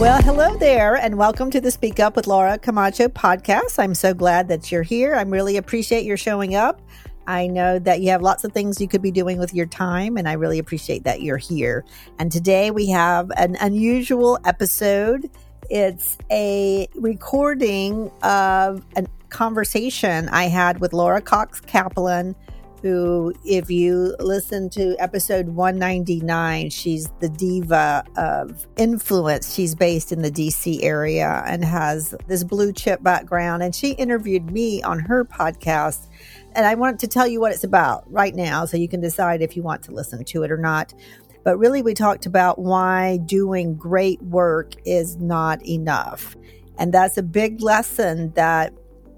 Well, hello there, and welcome to the Speak Up with Laura Camacho podcast. I'm so glad that you're here. I really appreciate your showing up. I know that you have lots of things you could be doing with your time, and I really appreciate that you're here. And today we have an unusual episode. It's a recording of a conversation I had with Laura Cox Kaplan who, if you listen to episode 199, she's the diva of influence. She's based in the DC area and has this blue chip background. And she interviewed me on her podcast. And I want to tell you what it's about right now so you can decide if you want to listen to it or not. But really, we talked about why doing great work is not enough. And that's a big lesson that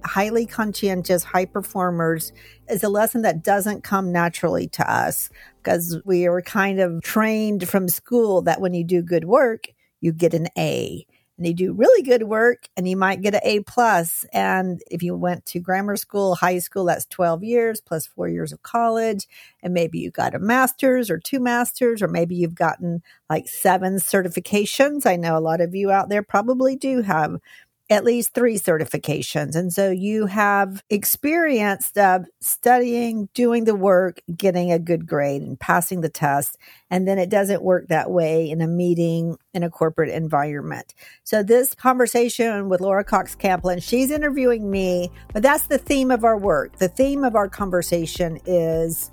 highly conscientious high performers is a lesson that doesn't come naturally to us because we are kind of trained from school that when you do good work, you get an A. And you do really good work and you might get an A plus. And if you went to grammar school, high school, that's 12 years plus four years of college. And maybe you got a master's or two masters, or maybe you've gotten like seven certifications. I know a lot of you out there probably do have at least three certifications. And so you have experience of studying, doing the work, getting a good grade and passing the test. And then it doesn't work that way in a meeting in a corporate environment. So this conversation with Laura Cox Kaplan, she's interviewing me, but that's the theme of our work. The theme of our conversation is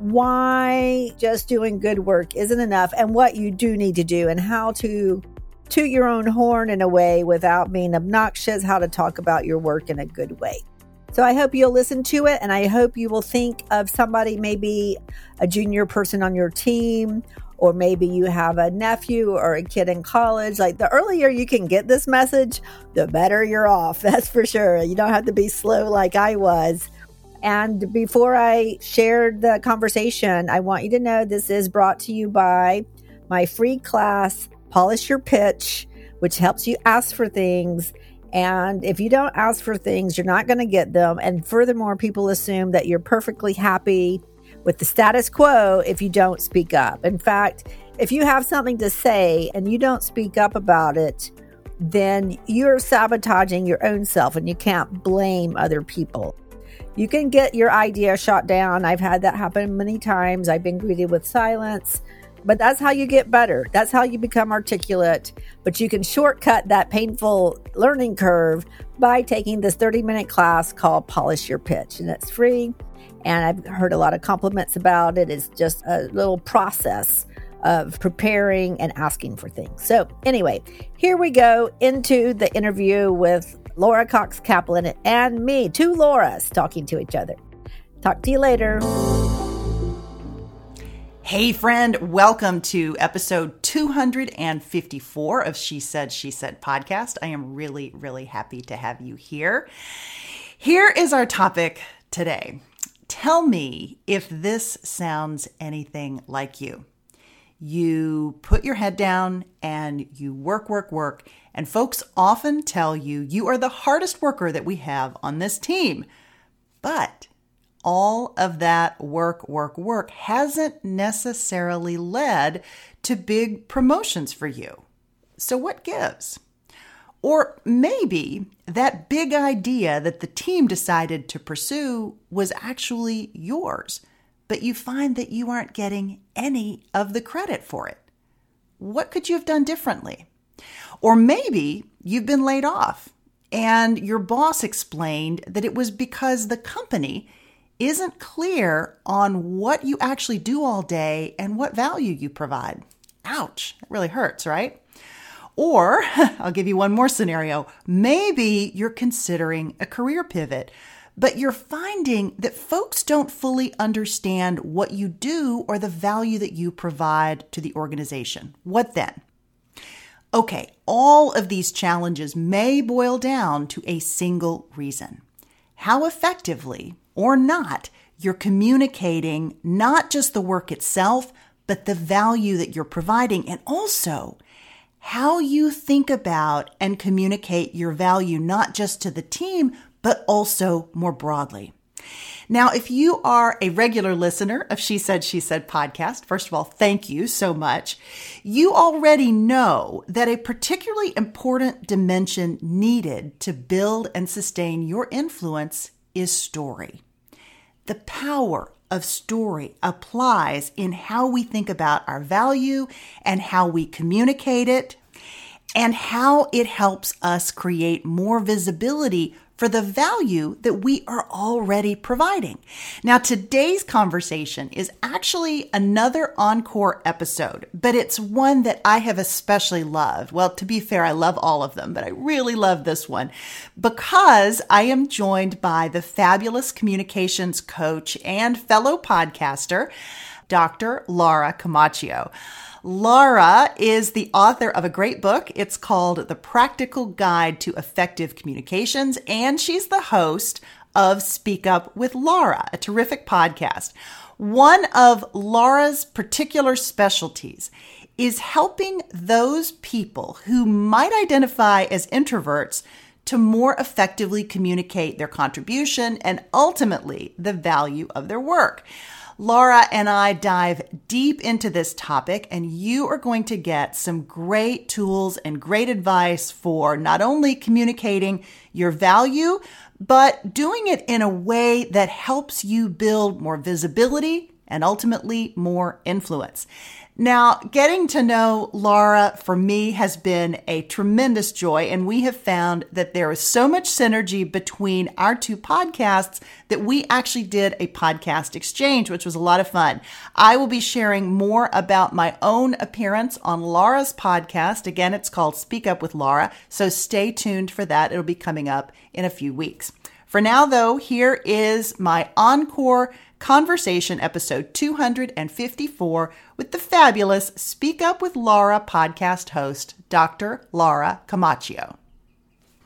why just doing good work isn't enough and what you do need to do and how to toot your own horn in a way without being obnoxious, how to talk about your work in a good way. So I hope you'll listen to it and I hope you will think of somebody, maybe a junior person on your team, or maybe you have a nephew or a kid in college. Like the earlier you can get this message, the better you're off. That's for sure. You don't have to be slow like I was. And before I shared the conversation, I want you to know this is brought to you by my free class polish your pitch, which helps you ask for things. And if you don't ask for things, you're not going to get them. And furthermore, people assume that you're perfectly happy with the status quo if you don't speak up. In fact, if you have something to say and you don't speak up about it, then you're sabotaging your own self and you can't blame other people. You can get your idea shot down. I've had that happen many times. I've been greeted with silence. But that's how you get better. That's how you become articulate. But you can shortcut that painful learning curve by taking this 30 minute class called Polish Your Pitch. And it's free. And I've heard a lot of compliments about it. It's just a little process of preparing and asking for things. So, anyway, here we go into the interview with Laura Cox Kaplan and me, two Lauras talking to each other. Talk to you later. Hey, friend, welcome to episode 254 of She Said, She Said podcast. I am really, really happy to have you here. Here is our topic today. Tell me if this sounds anything like you. You put your head down and you work, work, work, and folks often tell you you are the hardest worker that we have on this team. But all of that work, work, work hasn't necessarily led to big promotions for you. So, what gives? Or maybe that big idea that the team decided to pursue was actually yours, but you find that you aren't getting any of the credit for it. What could you have done differently? Or maybe you've been laid off and your boss explained that it was because the company isn't clear on what you actually do all day and what value you provide. Ouch, it really hurts, right? Or I'll give you one more scenario. Maybe you're considering a career pivot, but you're finding that folks don't fully understand what you do or the value that you provide to the organization. What then? Okay, all of these challenges may boil down to a single reason. How effectively or not, you're communicating not just the work itself, but the value that you're providing and also how you think about and communicate your value, not just to the team, but also more broadly. Now, if you are a regular listener of She Said, She Said podcast, first of all, thank you so much. You already know that a particularly important dimension needed to build and sustain your influence is story. The power of story applies in how we think about our value and how we communicate it and how it helps us create more visibility for the value that we are already providing. Now, today's conversation is actually another encore episode, but it's one that I have especially loved. Well, to be fair, I love all of them, but I really love this one because I am joined by the fabulous communications coach and fellow podcaster, Dr. Laura Camacho. Laura is the author of a great book. It's called The Practical Guide to Effective Communications, and she's the host of Speak Up with Laura, a terrific podcast. One of Laura's particular specialties is helping those people who might identify as introverts to more effectively communicate their contribution and ultimately the value of their work. Laura and I dive deep into this topic, and you are going to get some great tools and great advice for not only communicating your value, but doing it in a way that helps you build more visibility and ultimately more influence. Now, getting to know Laura for me has been a tremendous joy, and we have found that there is so much synergy between our two podcasts that we actually did a podcast exchange, which was a lot of fun. I will be sharing more about my own appearance on Laura's podcast. Again, it's called Speak Up with Laura, so stay tuned for that. It'll be coming up in a few weeks. For now, though, here is my encore conversation episode 254 with the fabulous Speak Up with Laura podcast host, Dr. Laura Camacho.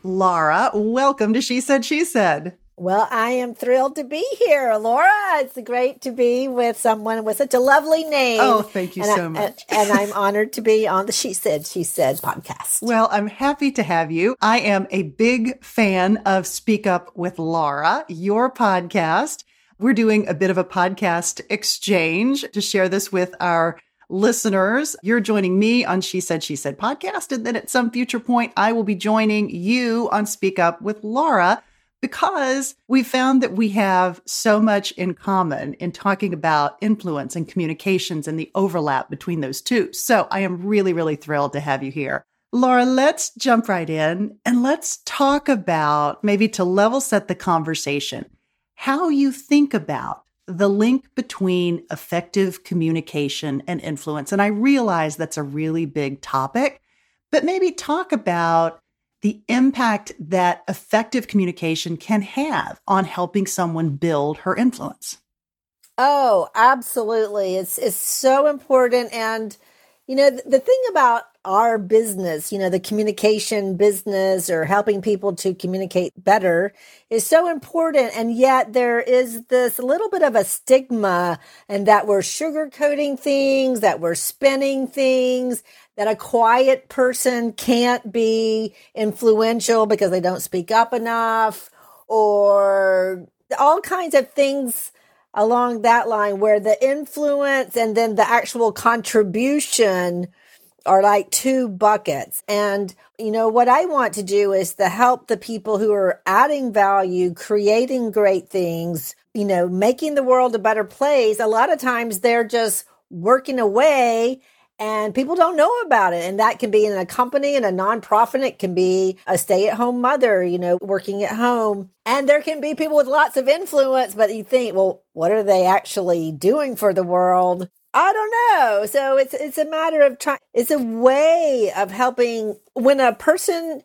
Laura, welcome to She Said, She Said. Well, I am thrilled to be here, Laura. It's great to be with someone with such a lovely name. Oh, thank you and so I, much. And, and, I'm honored to be on the She Said, She Said podcast. Well, I'm happy to have you. I am a big fan of Speak Up with Laura, your podcast. We're doing a bit of a podcast exchange to share this with our listeners. You're joining me on She Said, She Said podcast. And then at some future point, I will be joining you on Speak Up with Laura because we found that we have so much in common in talking about influence and communications and the overlap between those two. So I am really, really thrilled to have you here. Laura, let's jump right in and let's talk about maybe to level set the conversation how you think about the link between effective communication and influence. And I realize that's a really big topic, but maybe talk about the impact that effective communication can have on helping someone build her influence. Oh, absolutely. It's it's so important and you know the, the thing about our business, you know, the communication business or helping people to communicate better is so important. And yet there is this little bit of a stigma and that we're sugarcoating things, that we're spinning things, that a quiet person can't be influential because they don't speak up enough or all kinds of things along that line where the influence and then the actual contribution are like two buckets. And, you know, what I want to do is to help the people who are adding value, creating great things, you know, making the world a better place. A lot of times they're just working away and people don't know about it. And that can be in a company and a nonprofit. It can be a stay at home mother, you know, working at home. And there can be people with lots of influence, but you think, well, what are they actually doing for the world? I don't know. So it's it's a matter of trying. It's a way of helping when a person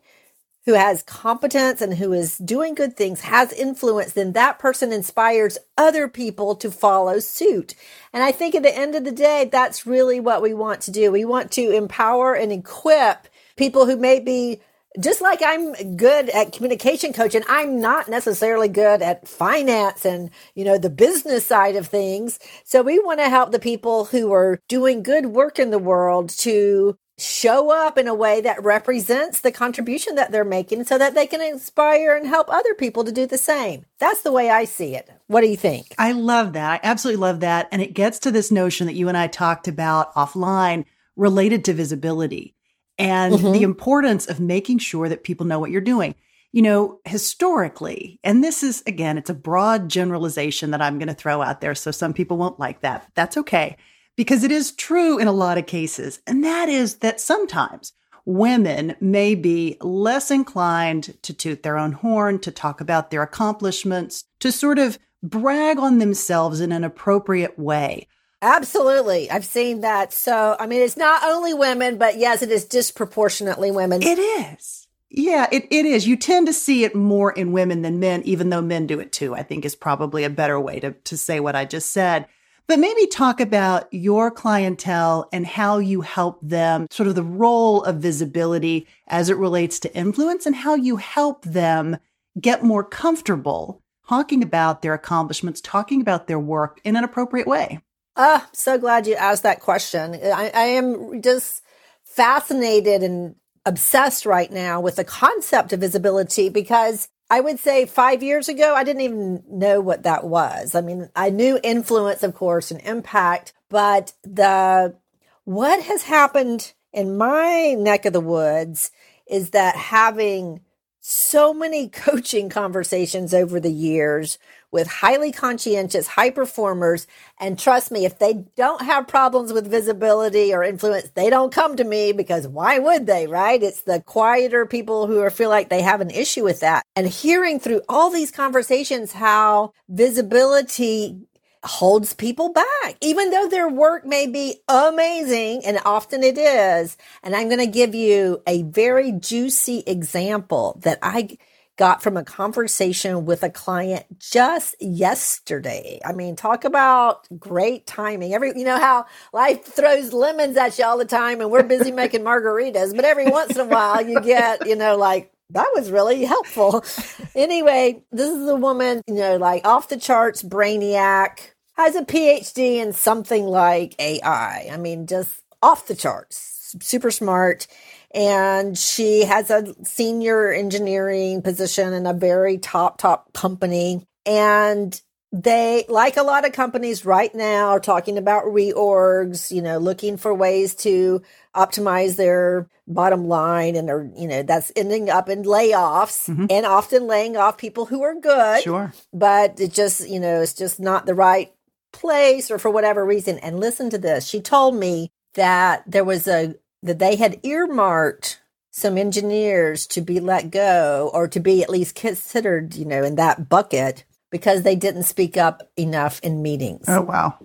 who has competence and who is doing good things has influence, then that person inspires other people to follow suit. And I think at the end of the day, that's really what we want to do. We want to empower and equip people who may be just like I'm good at communication coaching, I'm not necessarily good at finance and, you know, the business side of things. So we want to help the people who are doing good work in the world to show up in a way that represents the contribution that they're making so that they can inspire and help other people to do the same. That's the way I see it. What do you think? I love that. I absolutely love that. And it gets to this notion that you and I talked about offline related to visibility and mm-hmm. the importance of making sure that people know what you're doing. You know, historically, and this is again, it's a broad generalization that I'm going to throw out there. So some people won't like that. But That's okay because it is true in a lot of cases. And that is that sometimes women may be less inclined to toot their own horn, to talk about their accomplishments, to sort of brag on themselves in an appropriate way. Absolutely. I've seen that. So, I mean, it's not only women, but yes, it is disproportionately women. It is. Yeah, it, it is. You tend to see it more in women than men, even though men do it too, I think is probably a better way to, to say what I just said. But maybe talk about your clientele and how you help them, sort of the role of visibility as it relates to influence and how you help them get more comfortable talking about their accomplishments, talking about their work in an appropriate way. Ah, so glad you asked that question. I, I am just fascinated and obsessed right now with the concept of visibility because I would say five years ago, I didn't even know what that was. I mean, I knew influence, of course, and impact, but the what has happened in my neck of the woods is that having so many coaching conversations over the years with highly conscientious high performers. And trust me, if they don't have problems with visibility or influence, they don't come to me because why would they, right? It's the quieter people who are, feel like they have an issue with that. And hearing through all these conversations how visibility holds people back, even though their work may be amazing, and often it is. And I'm going to give you a very juicy example that I got from a conversation with a client just yesterday. I mean, talk about great timing. Every, you know how life throws lemons at you all the time and we're busy making margaritas, but every once in a while you get, you know, like, that was really helpful. anyway, this is a woman, you know, like off the charts, brainiac, has a PhD in something like AI. I mean, just off the charts, super smart and she has a senior engineering position in a very top top company. And they like a lot of companies right now are talking about reorgs you know looking for ways to optimize their bottom line and are you know that's ending up in layoffs mm-hmm. and often laying off people who are good sure. but it just you know it's just not the right place or for whatever reason. And listen to this. She told me that there was a that they had earmarked some engineers to be let go or to be at least considered, you know, in that bucket because they didn't speak up enough in meetings. Oh, wow.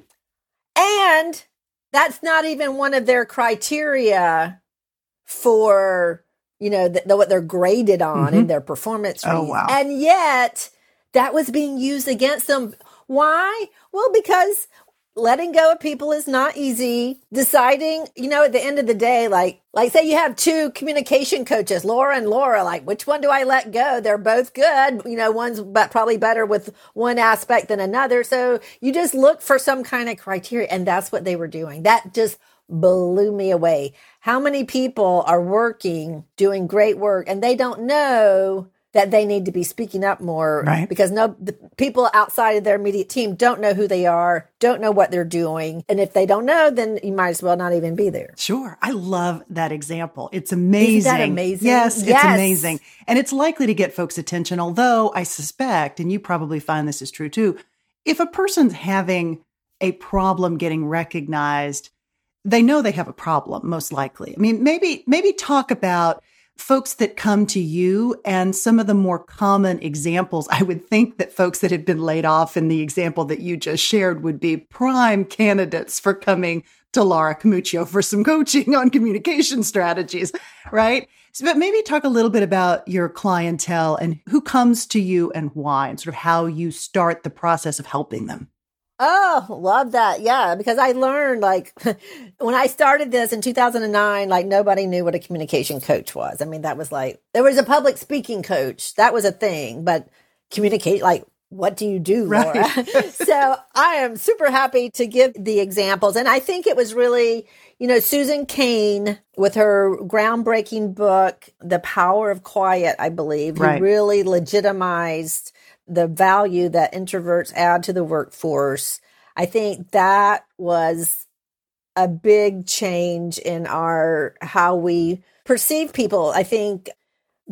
And that's not even one of their criteria for, you know, the, the, what they're graded on mm-hmm. in their performance. Oh, wow. And yet that was being used against them. Why? Well, because letting go of people is not easy. Deciding you know at the end of the day like like say you have two communication coaches laura and laura like which one do i let go? They're both good you know one's but probably better with one aspect than another. So you just look for some kind of criteria and that's what they were doing. That just blew me away. How many people are working doing great work and they don't know that they need to be speaking up more right. because no the people outside of their immediate team don't know who they are, don't know what they're doing, and if they don't know, then you might as well not even be there. Sure, I love that example. It's amazing. Isn't that amazing? Yes, yes, it's amazing, and it's likely to get folks' attention. Although I suspect, and you probably find this is true too, if a person's having a problem getting recognized, they know they have a problem. Most likely. I mean, maybe maybe talk about folks that come to you and some of the more common examples i would think that folks that have been laid off in the example that you just shared would be prime candidates for coming to laura Camacho for some coaching on communication strategies right? So, but maybe talk a little bit about your clientele and who comes to you and why and sort of how you start the process of helping them Oh, love that. Yeah, because I learned like when I started this in 2009, like nobody knew what a communication coach was. I mean, that was like there was a public speaking coach. That was a thing, but communicate like what do you do, Laura? Right. so I am super happy to give the examples. And I think it was really, you know, Susan Cain with her groundbreaking book, The Power of Quiet, I believe, right. who really legitimized the value that introverts add to the workforce. I think that was a big change in our how we perceive people. I think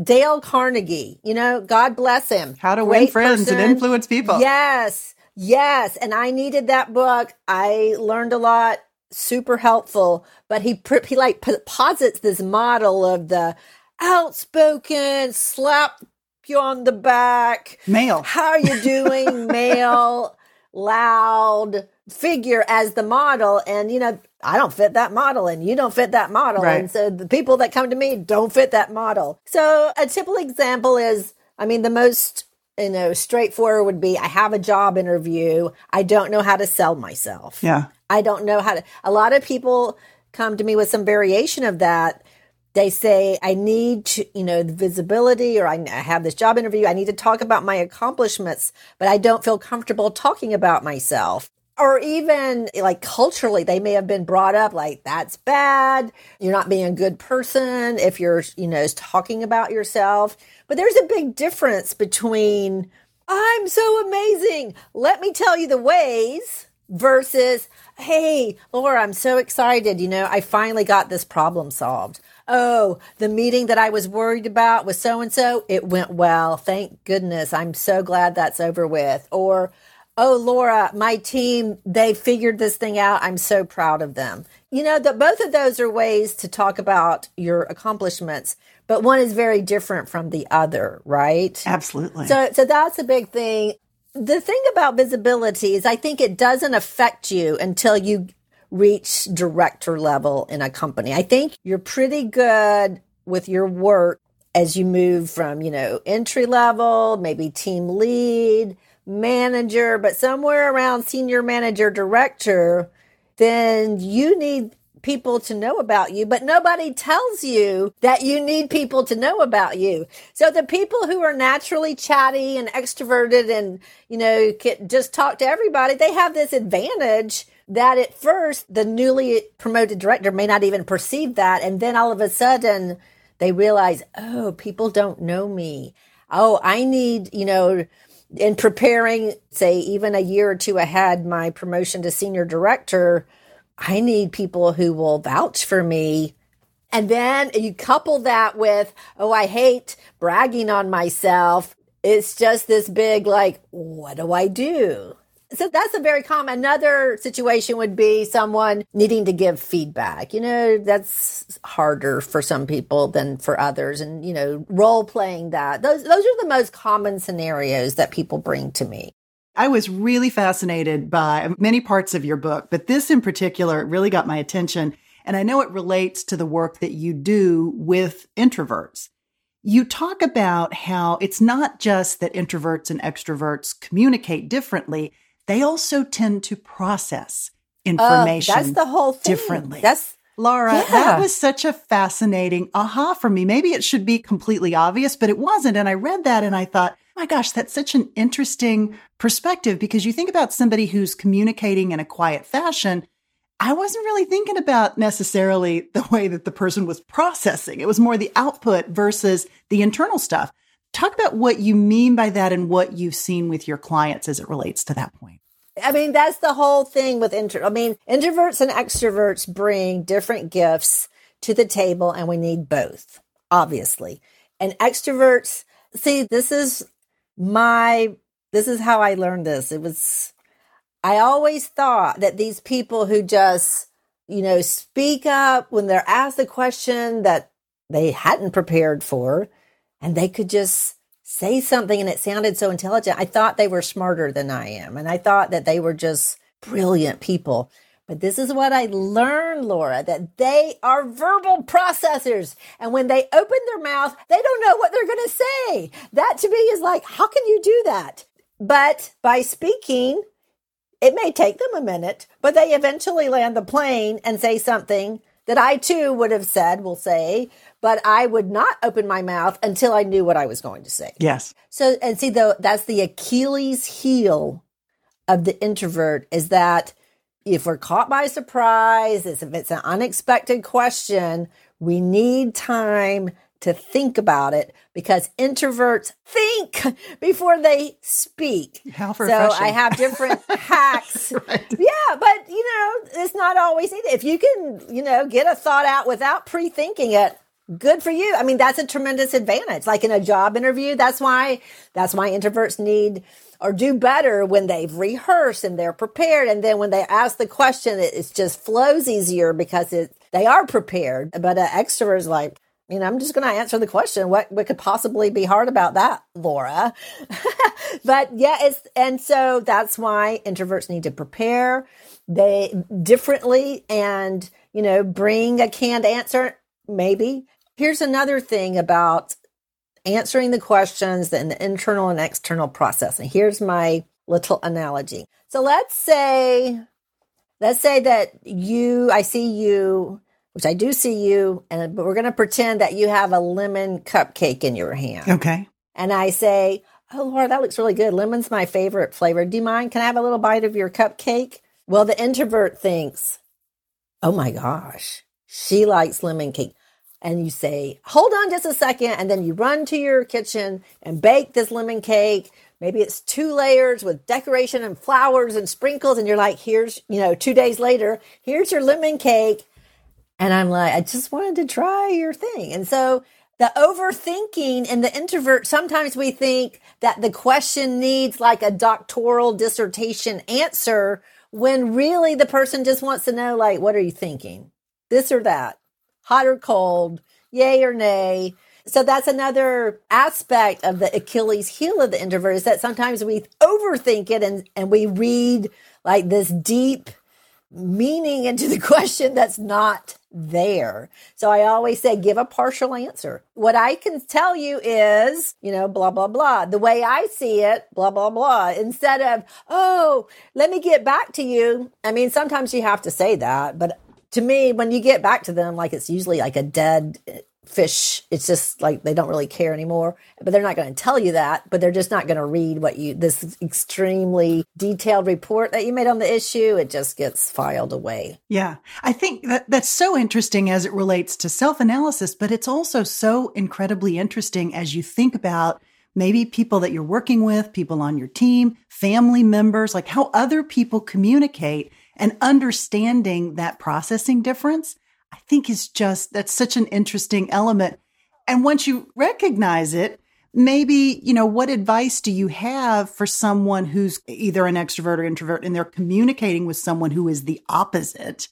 Dale Carnegie, you know, God bless him. How to win friends person. and influence people. Yes. Yes. And I needed that book. I learned a lot, super helpful. But he, he like posits this model of the outspoken, slap you on the back. Male. How are you doing? Male, loud figure as the model. And, you know, I don't fit that model and you don't fit that model. Right. And so the people that come to me don't fit that model. So a typical example is, I mean, the most, you know, straightforward would be I have a job interview. I don't know how to sell myself. Yeah. I don't know how to, a lot of people come to me with some variation of that. They say, I need to, you know, the visibility or I, have this job interview. I need to talk about my accomplishments, but I don't feel comfortable talking about myself or even like culturally, they may have been brought up like that's bad. You're not being a good person if you're, you know, talking about yourself. But there's a big difference between I'm so amazing. Let me tell you the ways versus, Hey, Laura, I'm so excited. You know, I finally got this problem solved. Oh, the meeting that I was worried about with so and so, it went well. Thank goodness. I'm so glad that's over with. Or, oh laura my team they figured this thing out i'm so proud of them you know that both of those are ways to talk about your accomplishments but one is very different from the other right absolutely so so that's a big thing the thing about visibility is i think it doesn't affect you until you reach director level in a company i think you're pretty good with your work as you move from you know entry level maybe team lead manager, but somewhere around senior manager, director, then you need people to know about you, but nobody tells you that you need people to know about you. So the people who are naturally chatty and extroverted and, you know, just talk to everybody, they have this advantage that at first the newly promoted director may not even perceive that. And then all of a sudden they realize, oh, people don't know me. Oh, I need, you know, in preparing, say, even a year or two ahead, my promotion to senior director, I need people who will vouch for me. And then you couple that with, oh, I hate bragging on myself. It's just this big, like, what do I do? So that's a very common. Another situation would be someone needing to give feedback. You know, that's harder for some people than for others. And, you know, role playing that. Those, those are the most common scenarios that people bring to me. I was really fascinated by many parts of your book, but this in particular really got my attention. And I know it relates to the work that you do with introverts. You talk about how it's not just that introverts and extroverts communicate differently, they also tend to process information. Uh, that's the whole thing. differently. That's Laura, yeah. that was such a fascinating aha for me. Maybe it should be completely obvious, but it wasn't. And I read that and I thought, my gosh, that's such an interesting perspective because you think about somebody who's communicating in a quiet fashion. I wasn't really thinking about necessarily the way that the person was processing. It was more the output versus the internal stuff. Talk about what you mean by that and what you've seen with your clients as it relates to that point. I mean, that's the whole thing with intro. I mean, introverts and extroverts bring different gifts to the table, and we need both, obviously. And extroverts, see, this is my, this is how I learned this. It was, I always thought that these people who just, you know, speak up when they're asked a question that they hadn't prepared for, and they could just say something and it sounded so intelligent. I thought they were smarter than I am. And I thought that they were just brilliant people. But this is what I learned, Laura, that they are verbal processors. And when they open their mouth, they don't know what they're going to say. That to me is like, how can you do that? But by speaking, it may take them a minute, but they eventually land the plane and say something that I too would have said, will say, but I would not open my mouth until I knew what I was going to say. Yes. So, and see, though, that's the Achilles heel of the introvert is that if we're caught by surprise, if it's an unexpected question, we need time to think about it because introverts think before they speak. How so refreshing. I have different hacks. Right. Yeah, but you know, it's not always needed. If you can, you know, get a thought out without pre-thinking it, good for you. I mean, that's a tremendous advantage. Like in a job interview, that's why that's why introverts need or do better when they've rehearsed and they're prepared. And then when they ask the question, it, it just flows easier because it, they are prepared. But an extrovert is like, you know, I'm just going to answer the question. What, what could possibly be hard about that, Laura? but yeah, it's, and so that's why introverts need to prepare they differently and, you know, bring a canned answer. Maybe. Here's another thing about answering the questions and the internal and external process. And Here's my little analogy. So let's say, let's say that you, I see you, which I do see you, and but we're going to pretend that you have a lemon cupcake in your hand. Okay. And I say, Oh, Laura, that looks really good. Lemon's my favorite flavor. Do you mind? Can I have a little bite of your cupcake? Well, the introvert thinks, Oh my gosh, she likes lemon cake and you say, hold on just a second. And then you run to your kitchen and bake this lemon cake. Maybe it's two layers with decoration and flowers and sprinkles. And you're like, here's, you know, two days later, here's your lemon cake. And I'm like, I just wanted to try your thing. And so the overthinking and the introvert, sometimes we think that the question needs like a doctoral dissertation answer when really the person just wants to know, like, what are you thinking? This or that hot or cold, yay or nay. So that's another aspect of the Achilles heel of the introvert is that sometimes we overthink it and, and we read like this deep meaning into the question that's not there. So I always say, give a partial answer. What I can tell you is, you know, blah, blah, blah. The way I see it, blah, blah, blah. Instead of, oh, let me get back to you. I mean, sometimes you have to say that, but to me, when you get back to them, like it's usually like a dead fish. It's just like they don't really care anymore. But they're not going to tell you that, but they're just not going to read what you, this extremely detailed report that you made on the issue. It just gets filed away. Yeah. I think that that's so interesting as it relates to self analysis, but it's also so incredibly interesting as you think about maybe people that you're working with, people on your team, family members, like how other people communicate and understanding that processing difference, I think is just, that's such an interesting element. And once you recognize it, maybe, you know, what advice do you have for someone who's either an extrovert or introvert and they're communicating with someone who is the opposite?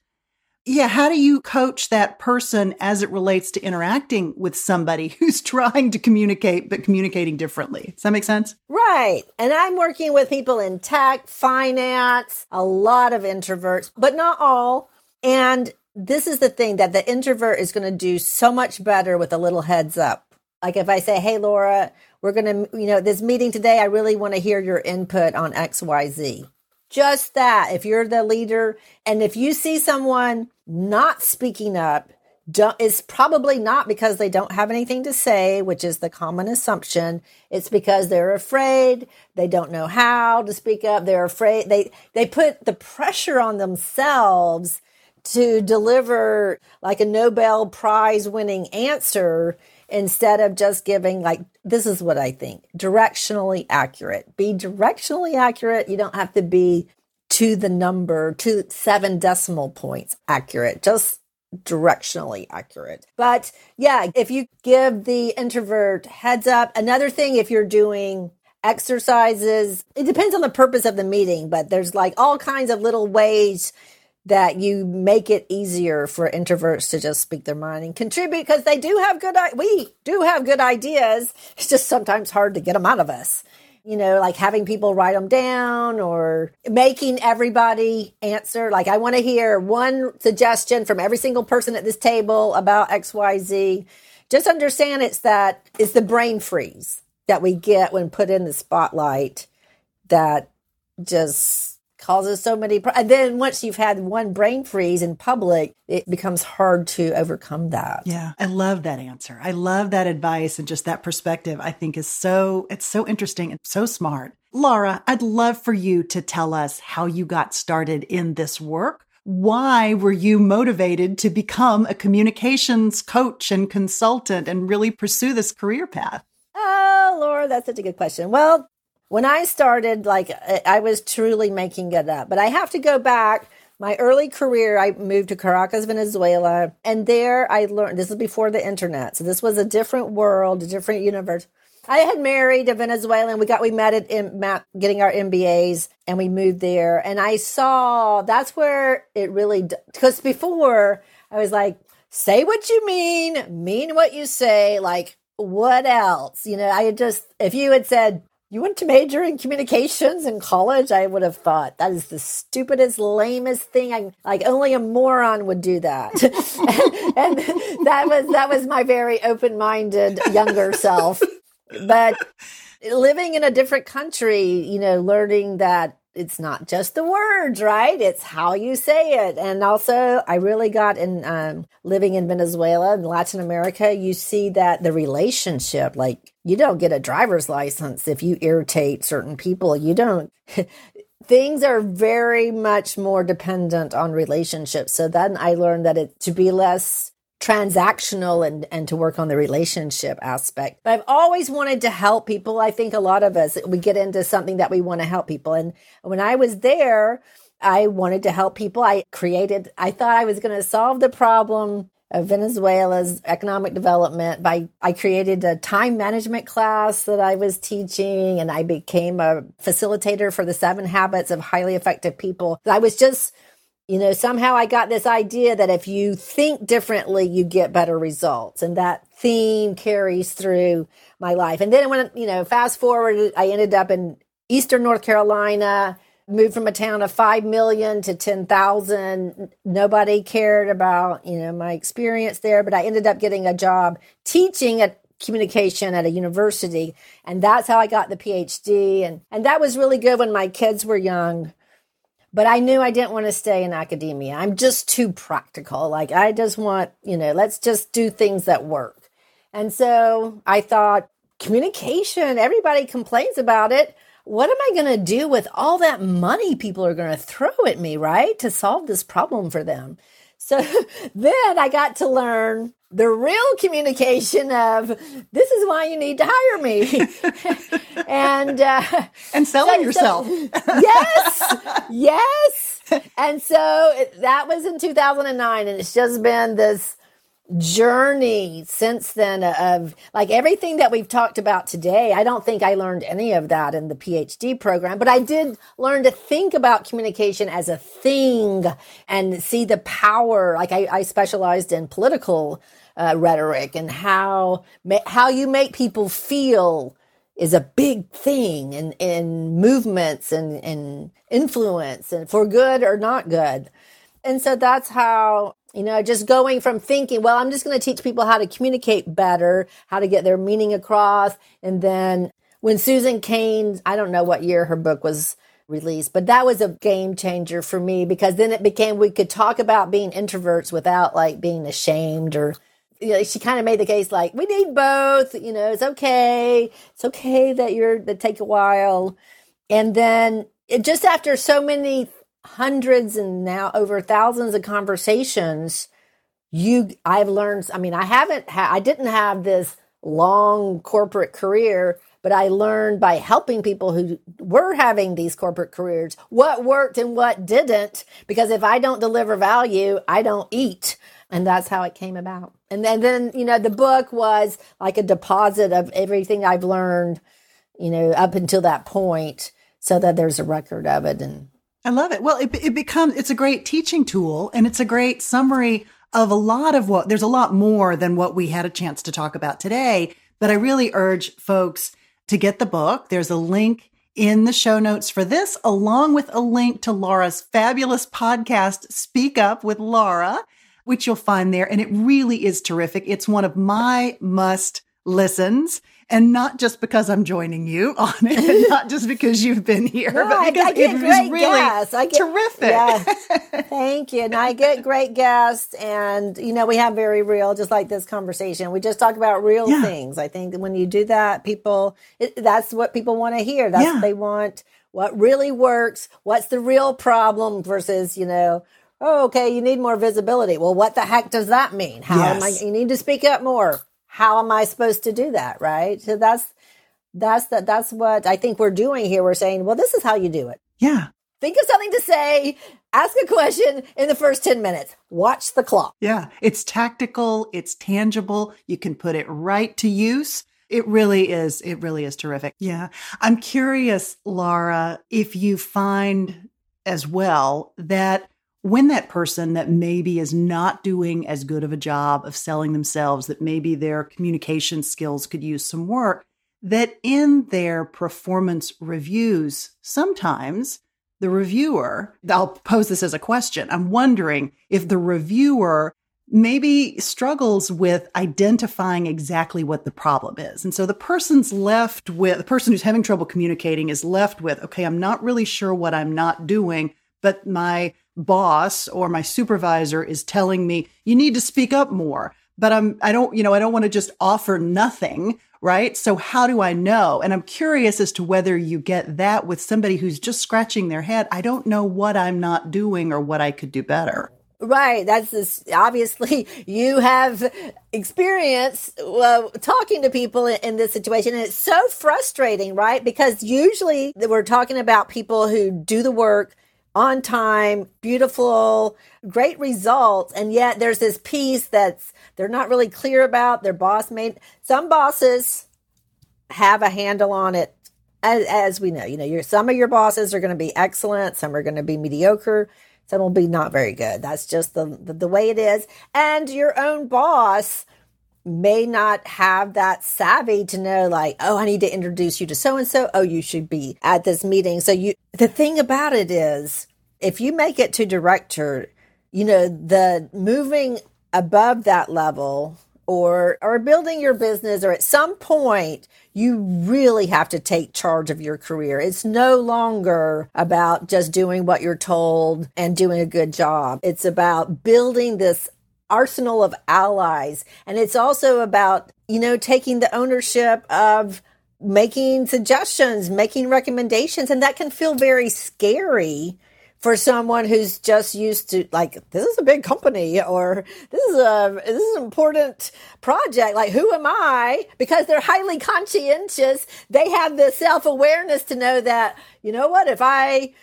Yeah, how do you coach that person as it relates to interacting with somebody who's trying to communicate but communicating differently? Does that make sense? Right. And I'm working with people in tech, finance, a lot of introverts, but not all. And this is the thing that the introvert is going to do so much better with a little heads up. Like if I say, Hey, Laura, we're going to, you know, this meeting today, I really want to hear your input on XYZ. Just that. If you're the leader and if you see someone not speaking up, don't, it's probably not because they don't have anything to say, which is the common assumption. It's because they're afraid. They don't know how to speak up. They're afraid. They, they put the pressure on themselves to deliver like a Nobel Prize winning answer instead of just giving like this is what I think directionally accurate. Be directionally accurate. You don't have to be to the number to seven decimal points accurate. Just directionally accurate. But yeah, if you give the introvert heads up, another thing if you're doing exercises, it depends on the purpose of the meeting, but there's like all kinds of little ways that you make it easier for introverts to just speak their mind and contribute because they do have good we do have good ideas. It's just sometimes hard to get them out of us. You know like having people write them down or making everybody answer. Like i want to hear one suggestion from every single person at this table about xyz just understand it's that it's the brain freeze that we get when put in the spotlight that just causes so many pro- and then once you've had one brain freeze in public it becomes hard to overcome that. Yeah. I love that answer. I love that advice and just that perspective i think is so it's so interesting and so smart. Laura i'd love for you to tell us how you got started in this work. Why were you motivated to become a communications coach and consultant and really pursue this career path? Oh, Laura, that's such a good question. Well, when I started, like I was truly making it up, but I have to go back. My early career, I moved to Caracas, Venezuela, and there I learned this is before the internet. So this was a different world, a different universe. I had married a Venezuelan. We got we met at in, getting our MBAs, and we moved there. And I saw that's where it really because before I was like, say what you mean, mean what you say. Like what else? You know, I had just if you had said you went to major in communications in college, I would have thought that is the stupidest, lamest thing. I like only a moron would do that. and, and that was that was my very open-minded younger self. But living in a different country, you know, learning that it's not just the words, right? It's how you say it. And also, I really got in um, living in Venezuela and Latin America, you see that the relationship, like, you don't get a driver's license if you irritate certain people. You don't. Things are very much more dependent on relationships. So then I learned that it to be less transactional and, and to work on the relationship aspect. But I've always wanted to help people. I think a lot of us, we get into something that we want to help people. And when I was there, I wanted to help people. I created, I thought I was going to solve the problem of Venezuela's economic development by I created a time management class that I was teaching and I became a facilitator for the seven habits of highly effective people. I was just you know, somehow I got this idea that if you think differently, you get better results. And that theme carries through my life. And then when, you know, fast forward, I ended up in Eastern North Carolina, moved from a town of 5 million to 10,000. Nobody cared about, you know, my experience there, but I ended up getting a job teaching at communication at a university. And that's how I got the PhD. And, and that was really good when my kids were young but I knew I didn't want to stay in academia. I'm just too practical. Like, I just want, you know, let's just do things that work. And so I thought, communication, everybody complains about it. What am I going to do with all that money people are going to throw at me, right? To solve this problem for them. So then I got to learn the real communication of this is why you need to hire me. And uh, and selling so, yourself so, yes yes. And so that was in 2009 and it's just been this journey since then of like everything that we've talked about today. I don't think I learned any of that in the PhD program, but I did learn to think about communication as a thing and see the power. Like I, I specialized in political uh, rhetoric and how how you make people feel is a big thing in, in movements and, and influence and for good or not good. And so that's how, you know, just going from thinking, well, I'm just going to teach people how to communicate better, how to get their meaning across. And then when Susan Cain, I don't know what year her book was released, but that was a game changer for me because then it became we could talk about being introverts without like being ashamed or you know, she kind of made the case like we need both. You know, it's okay. It's okay that you're that take a while, and then it, just after so many hundreds and now over thousands of conversations, you I've learned. I mean, I haven't. Ha- I didn't have this long corporate career. But I learned by helping people who were having these corporate careers what worked and what didn't. Because if I don't deliver value, I don't eat. And that's how it came about. And then, then, you know, the book was like a deposit of everything I've learned, you know, up until that point so that there's a record of it. And I love it. Well, it, it becomes, it's a great teaching tool and it's a great summary of a lot of what, there's a lot more than what we had a chance to talk about today. But I really urge folks to get the book. There's a link in the show notes for this, along with a link to Laura's fabulous podcast, Speak Up with Laura which you'll find there. And it really is terrific. It's one of my must listens. And not just because I'm joining you on it, and not just because you've been here, no, but because I, I get it great really guests. I get, terrific. Yeah. Thank you. And I get great guests. And, you know, we have very real, just like this conversation. We just talk about real yeah. things. I think when you do that, people, it, that's what people want to hear. That's yeah. what they want. What really works? What's the real problem versus, you know, oh, okay, you need more visibility. Well, what the heck does that mean? How am I, you need to speak up more. How am I supposed to do that? Right. So that's, that's the, that's what I think we're doing here. We're saying, well, this is how you do it. Yeah. Think of something to say, ask a question in the first 10 minutes, watch the clock. Yeah. It's tactical. It's tangible. You can put it right to use. It really is. It really is terrific. Yeah. I'm curious, Laura, if you find as well that when that person that maybe is not doing as good of a job of selling themselves, that maybe their communication skills could use some work, that in their performance reviews, sometimes the reviewer, I'll pose this as a question. I'm wondering if the reviewer maybe struggles with identifying exactly what the problem is. And so the person's left with, the person who's having trouble communicating is left with, okay, I'm not really sure what I'm not doing, but my boss or my supervisor is telling me you need to speak up more. But I'm, I don't, you know, I don't want to just offer nothing right? So how do I know? And I'm curious as to whether you get that with somebody who's just scratching their head. I don't know what I'm not doing or what I could do better. Right. That's this. Obviously, you have experience uh, talking to people in, in this situation. And it's so frustrating, right? Because usually we're talking about people who do the work on time, beautiful, great results. And yet there's this piece that's they're not really clear about. Their boss made some bosses have a handle on it. As, as we know, you know, your some of your bosses are going to be excellent, some are going to be mediocre, some will be not very good. That's just the, the the way it is. And your own boss may not have that savvy to know like oh i need to introduce you to so and so oh you should be at this meeting so you the thing about it is if you make it to director you know the moving above that level or or building your business or at some point you really have to take charge of your career it's no longer about just doing what you're told and doing a good job it's about building this arsenal of allies. And it's also about, you know, taking the ownership of making suggestions, making recommendations. And that can feel very scary for someone who's just used to like, this is a big company or this is a, this is an important project. Like, who am I? Because they're highly conscientious. They have the self awareness to know that, you know what, if I,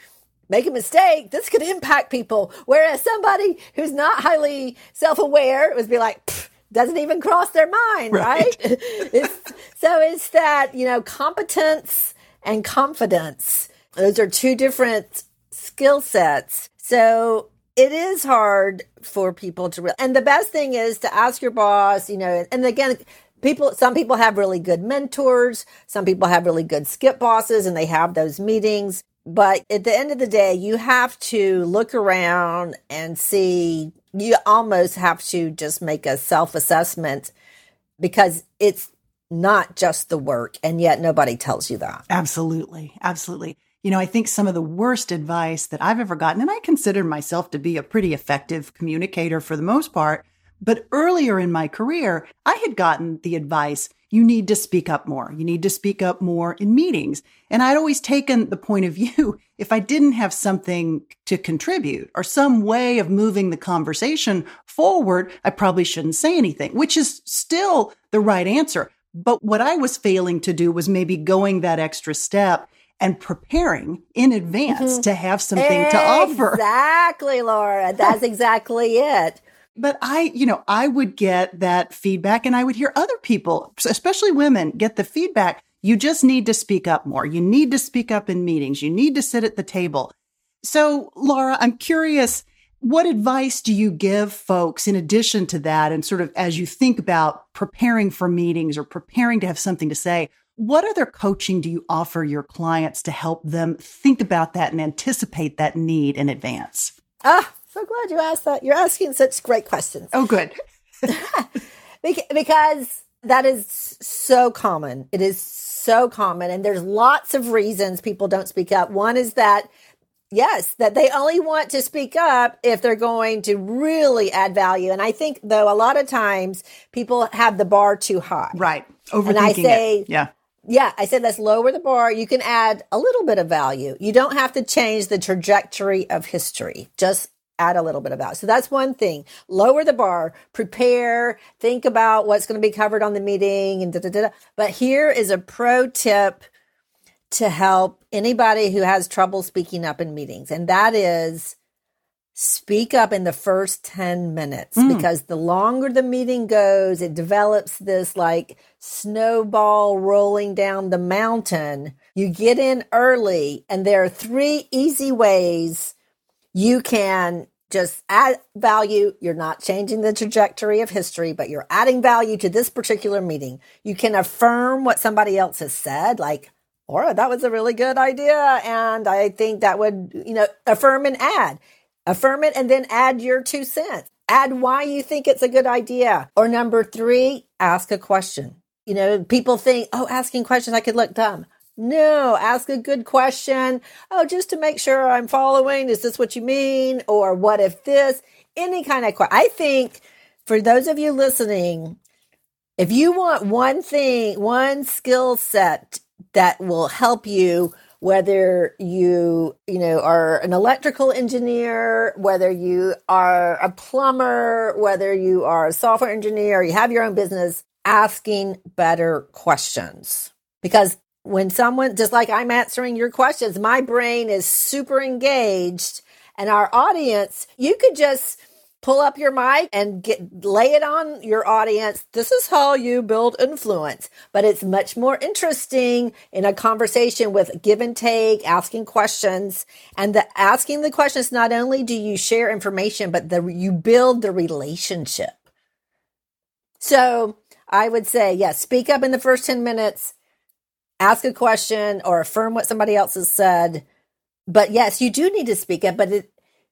make a mistake, this could impact people. Whereas somebody who's not highly self aware it would be like, doesn't even cross their mind, right? right? it's, so it's that, you know, competence and confidence. Those are two different skill sets. So it is hard for people to, re- and the best thing is to ask your boss, you know, and again, people some people have really good mentors some people have really good skip bosses and they have those meetings but at the end of the day, you have to look around and see, you almost have to just make a self assessment because it's not just the work. And yet nobody tells you that. Absolutely. Absolutely. You know, I think some of the worst advice that I've ever gotten, and I consider myself to be a pretty effective communicator for the most part, but earlier in my career, I had gotten the advice you need to speak up more. You need to speak up more in meetings. And I'd always taken the point of view if I didn't have something to contribute or some way of moving the conversation forward, I probably shouldn't say anything, which is still the right answer. But what I was failing to do was maybe going that extra step and preparing in advance mm-hmm. to have something exactly, to offer. Exactly, Laura. That's exactly it but I, you know, I would get that feedback and I would hear other people, especially women, get the feedback. You just need to speak up more. You need to speak up in meetings. You need to sit at the table. So, Laura, I'm curious, what advice do you give folks in addition to that? And sort of as you think about preparing for meetings or preparing to have something to say, what other coaching do you offer your clients to help them think about that and anticipate that need in advance? Ah, so glad you asked that. You're asking such great questions. Oh, good. because that is so common. It is so common. And there's lots of reasons people don't speak up. One is that, yes, that they only want to speak up if they're going to really add value. And I think, though, a lot of times people have the bar too high. Right. Overthinking and I say, it. Yeah. Yeah, I said let's lower the bar. You can add a little bit of value. You don't have to change the trajectory of history. Just add a little bit about. So that's one thing. Lower the bar, prepare, think about what's going to be covered on the meeting and da, da, da, But here is a pro tip to help anybody who has trouble speaking up in meetings. And that is speak up in the first 10 minutes mm. because the longer the meeting goes, it develops this like snowball rolling down the mountain. You get in early and there are three easy ways you can just add value. You're not changing the trajectory of history, but you're adding value to this particular meeting. You can affirm what somebody else has said, like, Laura, that was a really good idea. And I think that would, you know, affirm and add. Affirm it and then add your two cents. Add why you think it's a good idea. Or number three, ask a question. You know, people think, oh, asking questions, I could look dumb. No, ask a good question. Oh, just to make sure I'm following. Is this what you mean? Or what if this? Any kind of question. I think for those of you listening, if you want one thing, one skill set that will help you, whether you, you know, are an electrical engineer, whether you are a plumber, whether you are a software engineer, you have your own business, asking better questions. Because when someone, just like I'm answering your questions, my brain is super engaged and our audience, you could just pull up your mic and get lay it on your audience. This is how you build influence. But it's much more interesting in a conversation with give and take, asking questions. And the asking the questions, not only do you share information, but the, you build the relationship. So I would say, yes, yeah, speak up in the first 10 minutes ask a question or affirm what somebody else has said. But yes, you do need to speak up, but it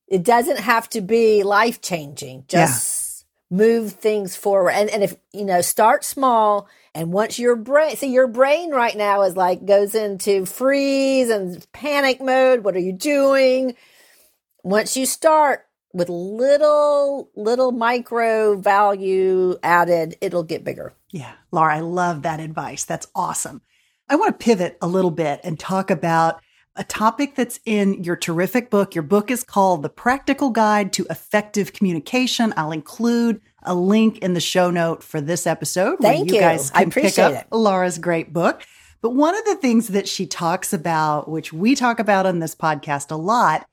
it doesn't have to be life changing. Just yeah. move things forward. And and if you know, start small and once your brain see your brain right now is like goes into freeze and panic mode. What are you doing? Once you start with little little micro value added, it'll get bigger. Yeah. Laura, I love that advice. That's awesome. I want to pivot a little bit and talk about a topic that's in your terrific book. Your book is called The Practical Guide to Effective Communication. I'll include a link in the show note for this episode Thank where you, you. guys can I appreciate pick up it. Laura's great book. But one of the things that she talks about, which we talk about on this podcast a lot,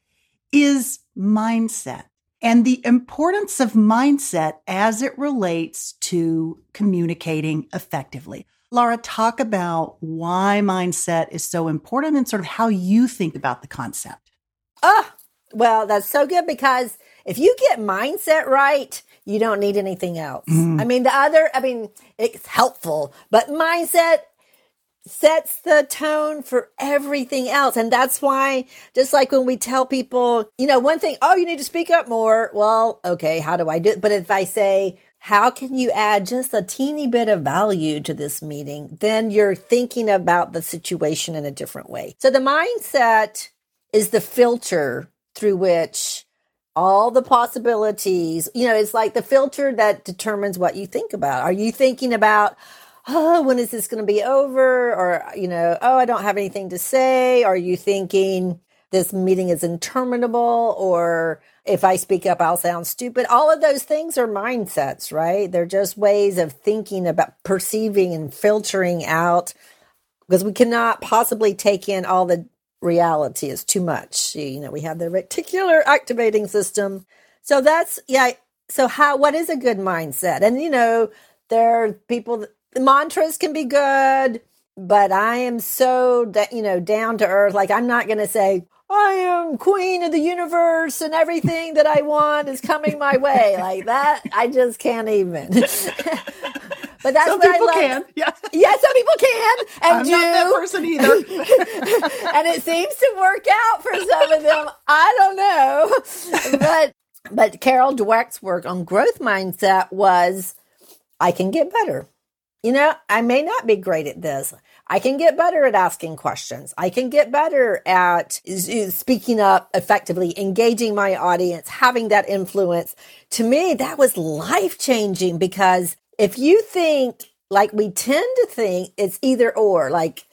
is mindset and the importance of mindset as it relates to communicating effectively. Laura, talk about why mindset is so important and sort of how you think about the concept. Oh, well, that's so good because if you get mindset right, you don't need anything else. Mm. I mean, the other, I mean, it's helpful, but mindset sets the tone for everything else. And that's why, just like when we tell people, you know, one thing, oh, you need to speak up more. Well, okay, how do I do it? But if I say, how can you add just a teeny bit of value to this meeting? Then you're thinking about the situation in a different way. So the mindset is the filter through which all the possibilities, you know, it's like the filter that determines what you think about. Are you thinking about, oh, when is this going to be over? Or, you know, oh, I don't have anything to say. Are you thinking this meeting is interminable? Or, if I speak up, I'll sound stupid. All of those things are mindsets, right? They're just ways of thinking about perceiving and filtering out because we cannot possibly take in all the reality is too much. You know, we have the reticular activating system. So that's, yeah. So how, what is a good mindset? And, you know, there are people, mantras can be good, but I am so, you know, down to earth. Like I'm not going to say, I am queen of the universe and everything that I want is coming my way. Like that, I just can't even. but that's some what people I love. can. Yeah. yeah, some people can. And I'm do. not that person either. and it seems to work out for some of them. I don't know. But but Carol Dweck's work on growth mindset was I can get better. You know, I may not be great at this. I can get better at asking questions. I can get better at speaking up effectively, engaging my audience, having that influence. To me, that was life changing because if you think like we tend to think it's either or, like,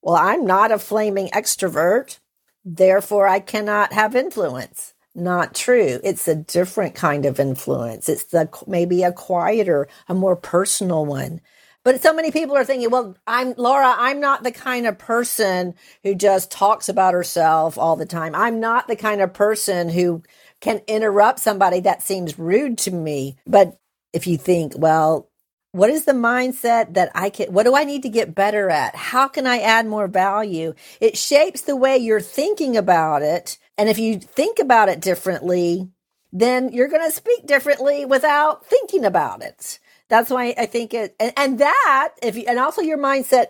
well, I'm not a flaming extrovert, therefore I cannot have influence. not true. It's a different kind of influence. It's the maybe a quieter, a more personal one. But so many people are thinking, well, I'm Laura, I'm not the kind of person who just talks about herself all the time. I'm not the kind of person who can interrupt somebody that seems rude to me. But if you think, well, what is the mindset that I can, what do I need to get better at? How can I add more value? It shapes the way you're thinking about it. And if you think about it differently, then you're going to speak differently without thinking about it. That's why I think it, and, and that, if you, and also your mindset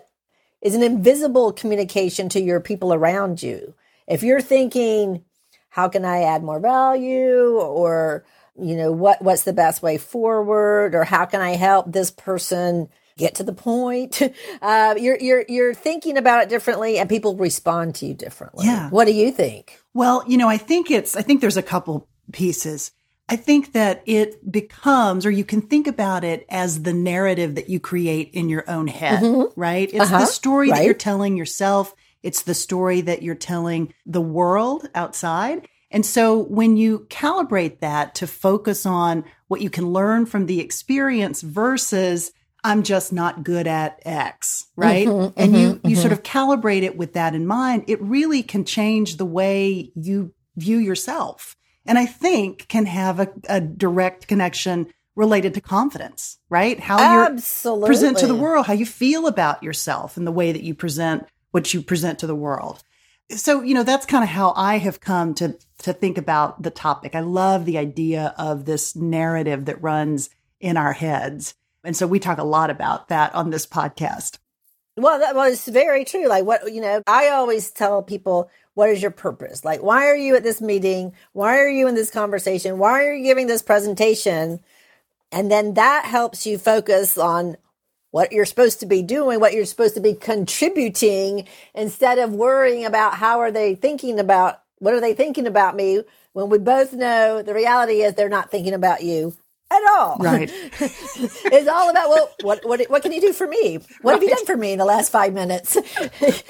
is an invisible communication to your people around you. If you're thinking, how can I add more value? or you know what what's the best way forward? or how can i help this person get to the point? Uh, you're you're you're thinking about it differently and people respond to you differently. Yeah. What do you think? Well you know i think it's i think there's a couple pieces i think that it becomes or you can think about it as the narrative that you create in your own head mm-hmm. right it's uh-huh. the story right. that you're telling yourself it's the story that you're telling the world outside and so when you calibrate that to focus on what you can learn from the experience versus I'm just not good at X, right? Mm-hmm, and mm-hmm, you you mm-hmm. sort of calibrate it with that in mind, it really can change the way you view yourself. And I think can have a, a direct connection related to confidence, right? How you present to the world, how you feel about yourself and the way that you present what you present to the world. So you know that's kind of how i have come to to think about the topic. I love the idea of this narrative that runs in our heads. And so we talk a lot about that on this podcast. Well that was very true. Like what you know i always tell people what is your purpose? Like why are you at this meeting? Why are you in this conversation? Why are you giving this presentation? And then that helps you focus on what you're supposed to be doing, what you're supposed to be contributing instead of worrying about how are they thinking about, what are they thinking about me when we both know the reality is they're not thinking about you at all. Right. it's all about, well, what, what, what can you do for me? What right. have you done for me in the last five minutes?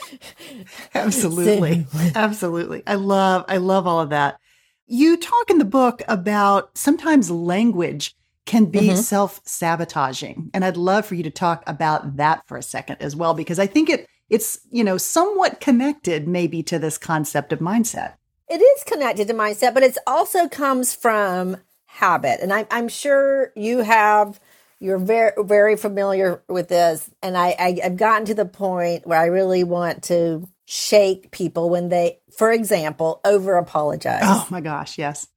Absolutely. Absolutely. I love, I love all of that. You talk in the book about sometimes language can be mm-hmm. self sabotaging. And I'd love for you to talk about that for a second as well, because I think it, it's, you know, somewhat connected maybe to this concept of mindset. It is connected to mindset, but it also comes from habit. And I, I'm sure you have, you're very, very familiar with this. And I, I, I've gotten to the point where I really want to shake people when they, for example, over apologize. Oh my gosh, yes.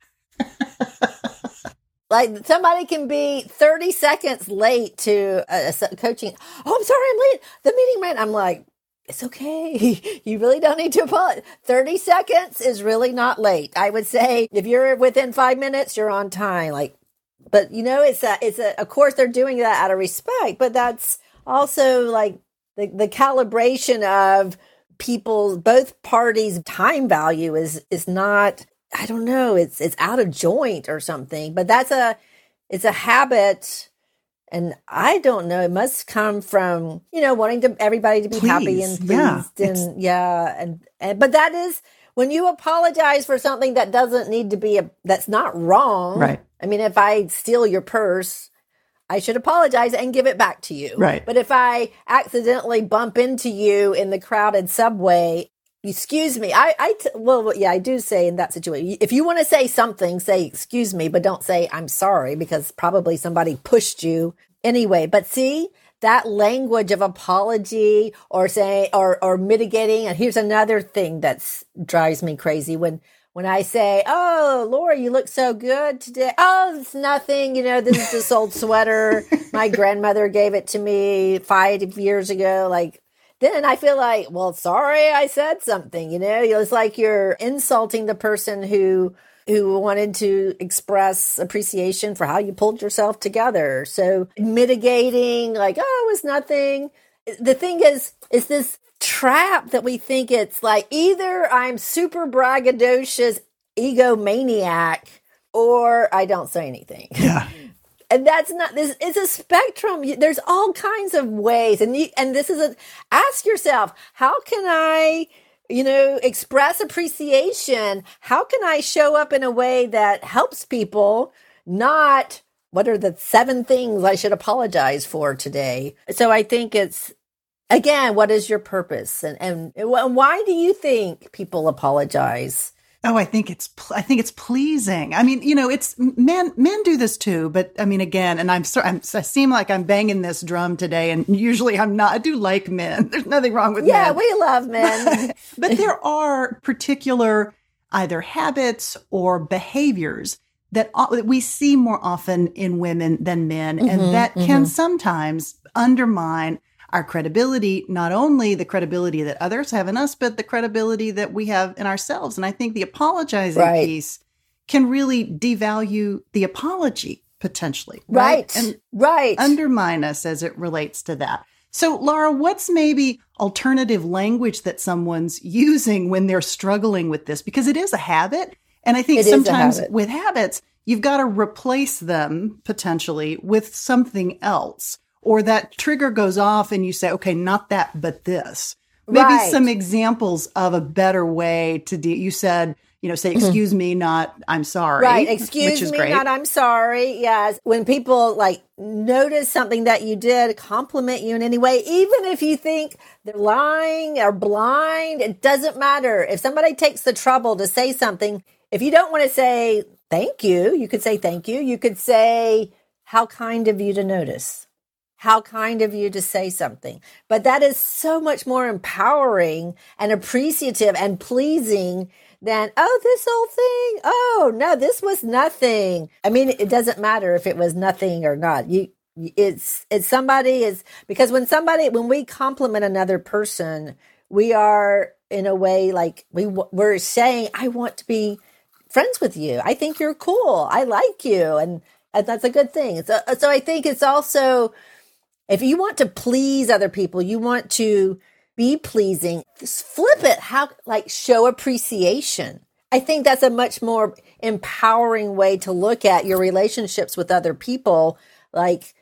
Like somebody can be 30 seconds late to a, a coaching. Oh, I'm sorry, I'm late. The meeting ran. I'm like, it's okay. You really don't need to apologize. 30 seconds is really not late. I would say if you're within five minutes, you're on time. Like, but you know, it's a, it's a, of course they're doing that out of respect, but that's also like the, the calibration of people's, both parties time value is, is not I don't know, it's it's out of joint or something. But that's a it's a habit and I don't know, it must come from, you know, wanting to everybody to be happy and pleased yeah, and yeah, and, and but that is when you apologize for something that doesn't need to be a that's not wrong. Right. I mean, if I steal your purse, I should apologize and give it back to you. Right. But if I accidentally bump into you in the crowded subway excuse me. I, I, t- well, yeah, I do say in that situation, if you want to say something, say excuse me, but don't say I'm sorry because probably somebody pushed you anyway. But see, that language of apology or saying or or mitigating. And here's another thing that drives me crazy when when I say, "Oh, Laura, you look so good today." Oh, it's nothing. You know, this is this old sweater. My grandmother gave it to me five years ago. Like, then I feel like, well, sorry, I said something, you know, it's like you're insulting the person who, who wanted to express appreciation for how you pulled yourself together. So mitigating, like, oh, it was nothing. The thing is, is this trap that we think it's like either I'm super braggadocious egomaniac or I don't say anything. Yeah. and that's not this it's a spectrum there's all kinds of ways and you, and this is a ask yourself how can i you know, express appreciation. How can I show up in a way that helps people, not what are the seven things I should apologize for today? So I think it's, again, what is your purpose? And, and, and why do you think people apologize? Oh, I think it's I think it's pleasing. I mean, you know, it's men men do this too, but I mean, again, and I'm, sorry, I'm I seem like I'm banging this drum today, and usually I'm not. I do like men. There's nothing wrong with yeah, men. we love men, but there are particular either habits or behaviors that we see more often in women than men, mm-hmm, and that mm-hmm. can sometimes undermine our credibility, not only the credibility that others have in us, but the credibility that we have in ourselves. And I think the apologizing right. piece can really devalue the apology potentially. Right. right. And right. undermine us as it relates to that. So, Laura, what's maybe alternative language that someone's using when they're struggling with this? Because it is a habit. And I think it sometimes habit. with habits, you've got to replace them potentially with something else or that trigger goes off and you say, okay, not that, but this. Maybe right. some examples of a better way to do. You said, you know, say, mm-hmm. excuse mm-hmm. me, not I'm sorry. Right. Excuse me, great. not I'm sorry. Yes. When people like notice something that you did, compliment you in any way, even if you think they're lying or blind, it doesn't matter. If somebody takes the trouble to say something, if you don't want to say thank you, you could say thank you. You could say, how kind of you to notice how kind of you to say something. But that is so much more empowering and appreciative and pleasing than, oh, this whole thing. Oh, no, this was nothing. I mean, it doesn't matter if it was nothing or not. You, it's, it's somebody is because when somebody, when we compliment another person, we are in a way like we, we're saying, I want to be friends with you. I think you're cool. I like you. And, and that's a good thing. So, so I think it's also, if you want to please other people, you want to be pleasing, flip it. How, like, show appreciation. I think that's a much more empowering way to look at your relationships with other people. Like,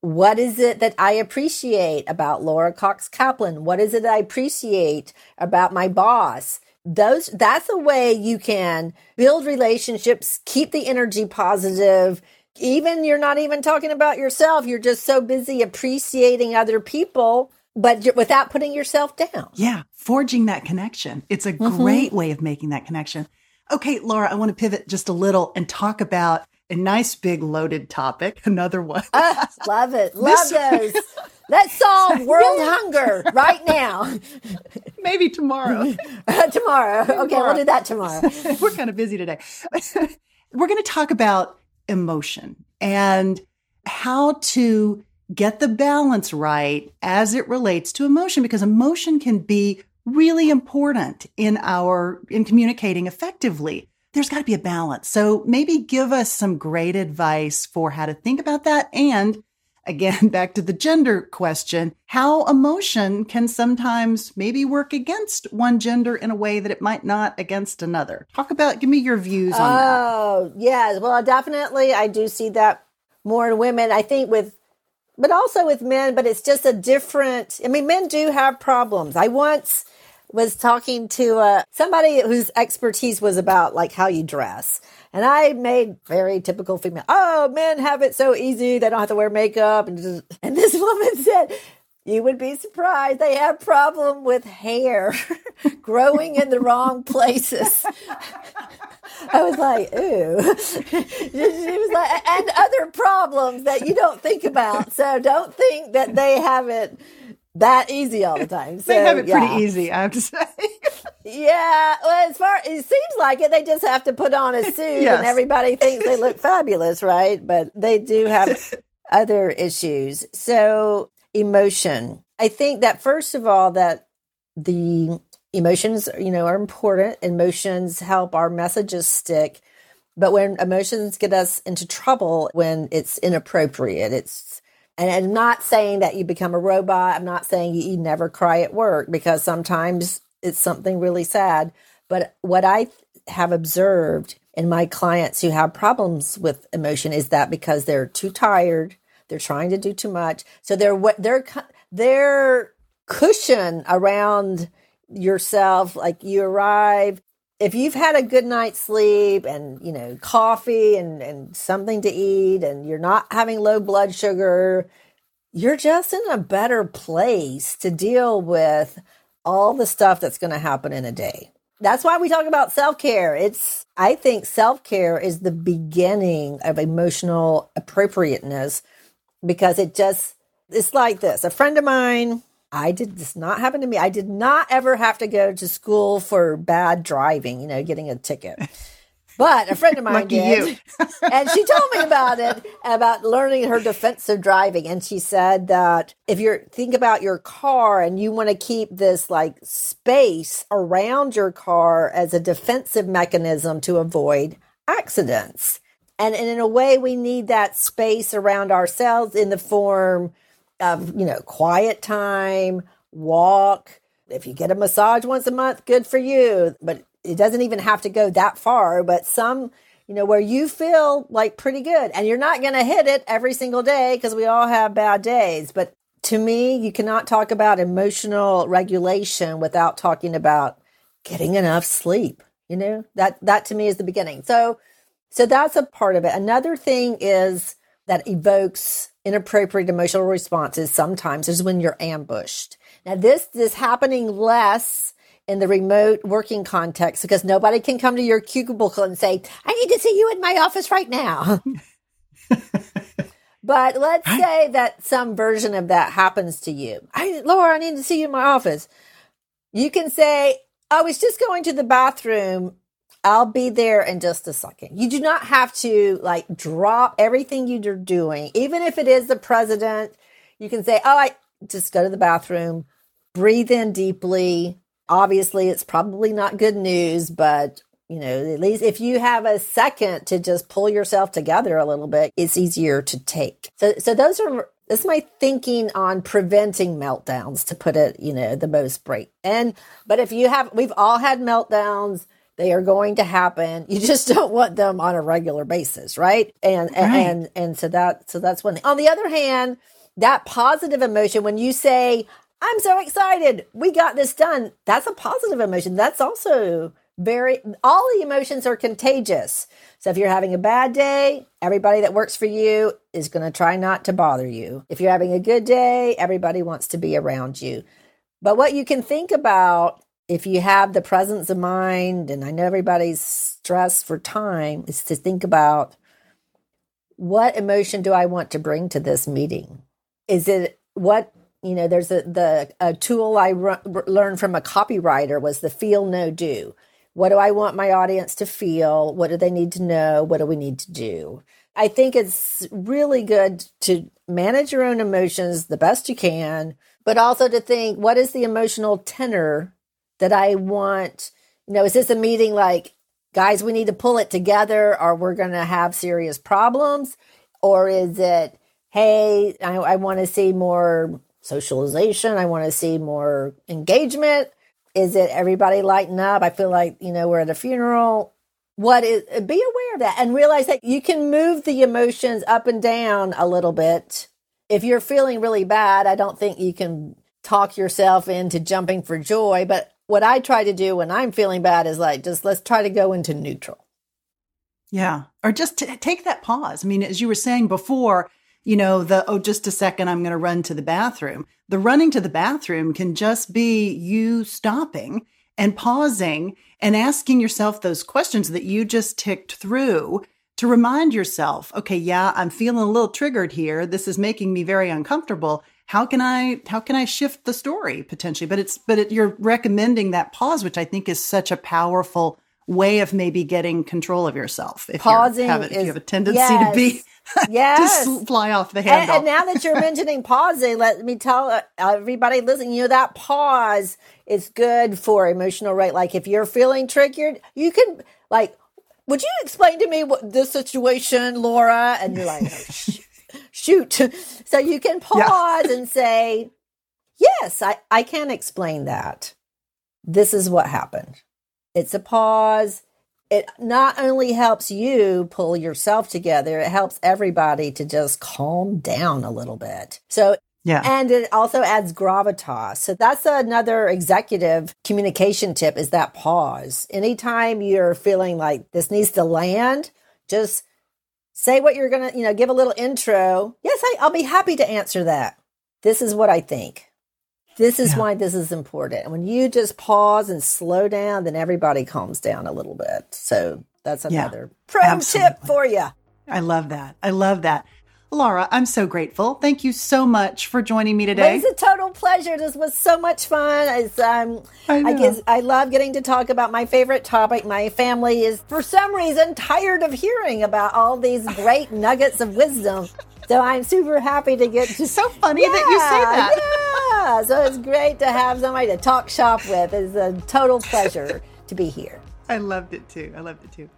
what is it that I appreciate about Laura Cox Kaplan? What is it I appreciate about my boss? Those, that's a way you can build relationships, keep the energy positive, even you're not even talking about yourself. You're just so busy appreciating other people, but without putting yourself down. Yeah. Forging that connection. It's a mm-hmm. great way of making that connection. Okay, Laura, I want to pivot just a little and talk about a nice big loaded topic. Another one. uh, love it. Love those. Let's solve world hunger right now. Maybe tomorrow. tomorrow. Okay, tomorrow. we'll do that tomorrow. We're kind of busy today. We're going to talk about emotion and how to get the balance right as it relates to emotion because emotion can be really important in our in communicating effectively. There's got to be a balance. So maybe give us some great advice for how to think about that and again back to the gender question how emotion can sometimes maybe work against one gender in a way that it might not against another talk about give me your views on that oh yes well definitely i do see that more in women. I think with, but also with men, but it's just a different, I mean, men do have problems. I once was talking to uh, somebody whose expertise was about like how you dress. And I made very typical female. Oh, men have it so easy. They don't have to wear makeup. And, just, and this woman said, you would be surprised. They have problem with hair growing in the wrong places. I was like, ooh. she was like, and other problems that you don't think about. So don't think that they have it that easy all the time. So, they have it pretty easy, I have to say. yeah, well, as far it seems like it, they just have to put on a suit, yes. and everybody thinks they look fabulous, right? But they do have other issues. So emotion. I think that first of all, that the emotions, you know, are important. Emotions help our messages stick. But when emotions get us into trouble, when it's inappropriate, it's, and I'm not saying that you become a robot. I'm not saying you, never cry at work because sometimes it's something really sad. But what I have observed in my clients who have problems with emotion is that because they're too tired, they're trying to do too much. So their their their cushion around yourself like you arrive if you've had a good night's sleep and you know coffee and and something to eat and you're not having low blood sugar you're just in a better place to deal with all the stuff that's going to happen in a day. That's why we talk about self-care. It's i think self-care is the beginning of emotional appropriateness because it just it's like this. A friend of mine I did this not happen to me. I did not ever have to go to school for bad driving, you know, getting a ticket. But a friend of mine did. and she told me about it, about learning her defensive driving. And she said that if you're think about your car and you want to keep this like space around your car as a defensive mechanism to avoid accidents. And, and in a way, we need that space around ourselves in the form of, you know, quiet time, walk. If you get a massage once a month, good for you. But it doesn't even have to go that far. But some, you know, where you feel like pretty good and you're not going to hit it every single day because we all have bad days. But to me, you cannot talk about emotional regulation without talking about getting enough sleep. You know, that, that to me is the beginning. So, so that's a part of it. Another thing is that evokes inappropriate emotional responses sometimes is when you're ambushed. Now this is happening less in the remote working context because nobody can come to your cubicle and say, I need to see you in my office right now. but let's say that some version of that happens to you. I, Laura, I need to see you in my office. You can say, oh, I was just going to the bathroom I'll be there in just a second. You do not have to like drop everything you're doing, even if it is the president. You can say, Oh, I just go to the bathroom, breathe in deeply. Obviously, it's probably not good news, but you know, at least if you have a second to just pull yourself together a little bit, it's easier to take. So, so those are this is my thinking on preventing meltdowns to put it, you know, the most break. And, but if you have, we've all had meltdowns they are going to happen. You just don't want them on a regular basis, right? And right. and and so that so that's one thing. On the other hand, that positive emotion when you say, "I'm so excited, we got this done," that's a positive emotion. That's also very all the emotions are contagious. So if you're having a bad day, everybody that works for you is going to try not to bother you. If you're having a good day, everybody wants to be around you. But what you can think about if you have the presence of mind, and I know everybody's stressed for time, is to think about what emotion do I want to bring to this meeting? Is it what you know? There's a the a tool I learned from a copywriter was the feel no do. What do I want my audience to feel? What do they need to know? What do we need to do? I think it's really good to manage your own emotions the best you can, but also to think what is the emotional tenor that I want, you know, is this a meeting like, guys, we need to pull it together or we're going to have serious problems? Or is it, hey, I, I want to see more socialization. I want to see more engagement. Is it everybody lighten up? I feel like, you know, we're at a funeral. What is, be aware of that and realize that you can move the emotions up and down a little bit. If you're feeling really bad, I don't think you can talk yourself into jumping for joy, but what I try to do when I'm feeling bad is like, just let's try to go into neutral. Yeah. Or just t- take that pause. I mean, as you were saying before, you know, the, oh, just a second, I'm going to run to the bathroom. The running to the bathroom can just be you stopping and pausing and asking yourself those questions that you just ticked through to remind yourself, okay, yeah, I'm feeling a little triggered here. This is making me very uncomfortable how can I how can I shift the story potentially? But it's but it, you're recommending that pause, which I think is such a powerful way of maybe getting control of yourself. If Pausing you have, if you have a tendency yes, to be yes. to fly off the handle. And, and, now that you're mentioning pausing, let me tell uh, everybody listening, you know that pause is good for emotional rate. Like if you're feeling triggered, you can like, would you explain to me what this situation, Laura? And you're like, oh, shoot. So you can pause yeah. and say, yes, I, I can explain that. This is what happened. It's a pause. It not only helps you pull yourself together, it helps everybody to just calm down a little bit. So Yeah. And it also adds gravitas. So that's another executive communication tip is that pause. Anytime you're feeling like this needs to land, just say what you're going to, you know, give a little intro. Yes, I, will be happy to answer that. This is what I think. This is yeah. why this is important. And when you just pause and slow down, then everybody calms down a little bit. So that's another yeah, pro absolutely. tip for you. I love that. I love that. Laura, I'm so grateful. Thank you so much for joining me today. It's a total pleasure. This was so much fun. Um, I, I, guess I love getting to talk about my favorite topic. My family is, for some reason, tired of hearing about all these great nuggets of wisdom. So I'm super happy to get to. So funny yeah, that you say that. Yeah. So it's great to have somebody to talk shop with. It's a total pleasure to be here. I loved it too. I loved it too.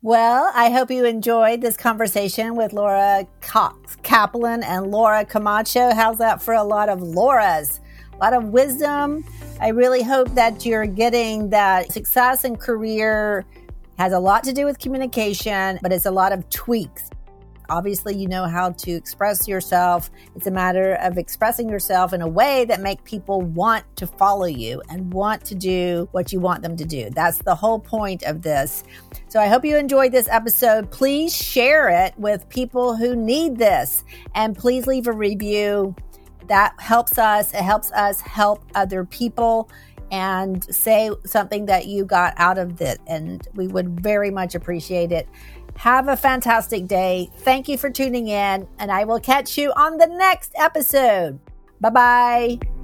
Well, I hope you enjoyed this conversation with Laura Cox Kaplan and Laura Camacho. How's that for a lot of Laura's? A lot of wisdom. I really hope that you're getting that success and career has a lot to do with communication, but it's a lot of tweaks. Obviously, you know how to express yourself. It's a matter of expressing yourself in a way that make people want to follow you and want to do what you want them to do. That's the whole point of this. So I hope you enjoyed this episode. Please share it with people who need this and please leave a review. That helps us. It helps us help other people and say something that you got out of it. And we would very much appreciate it. Have a fantastic day. Thank you for tuning in, and I will catch you on the next episode. Bye bye.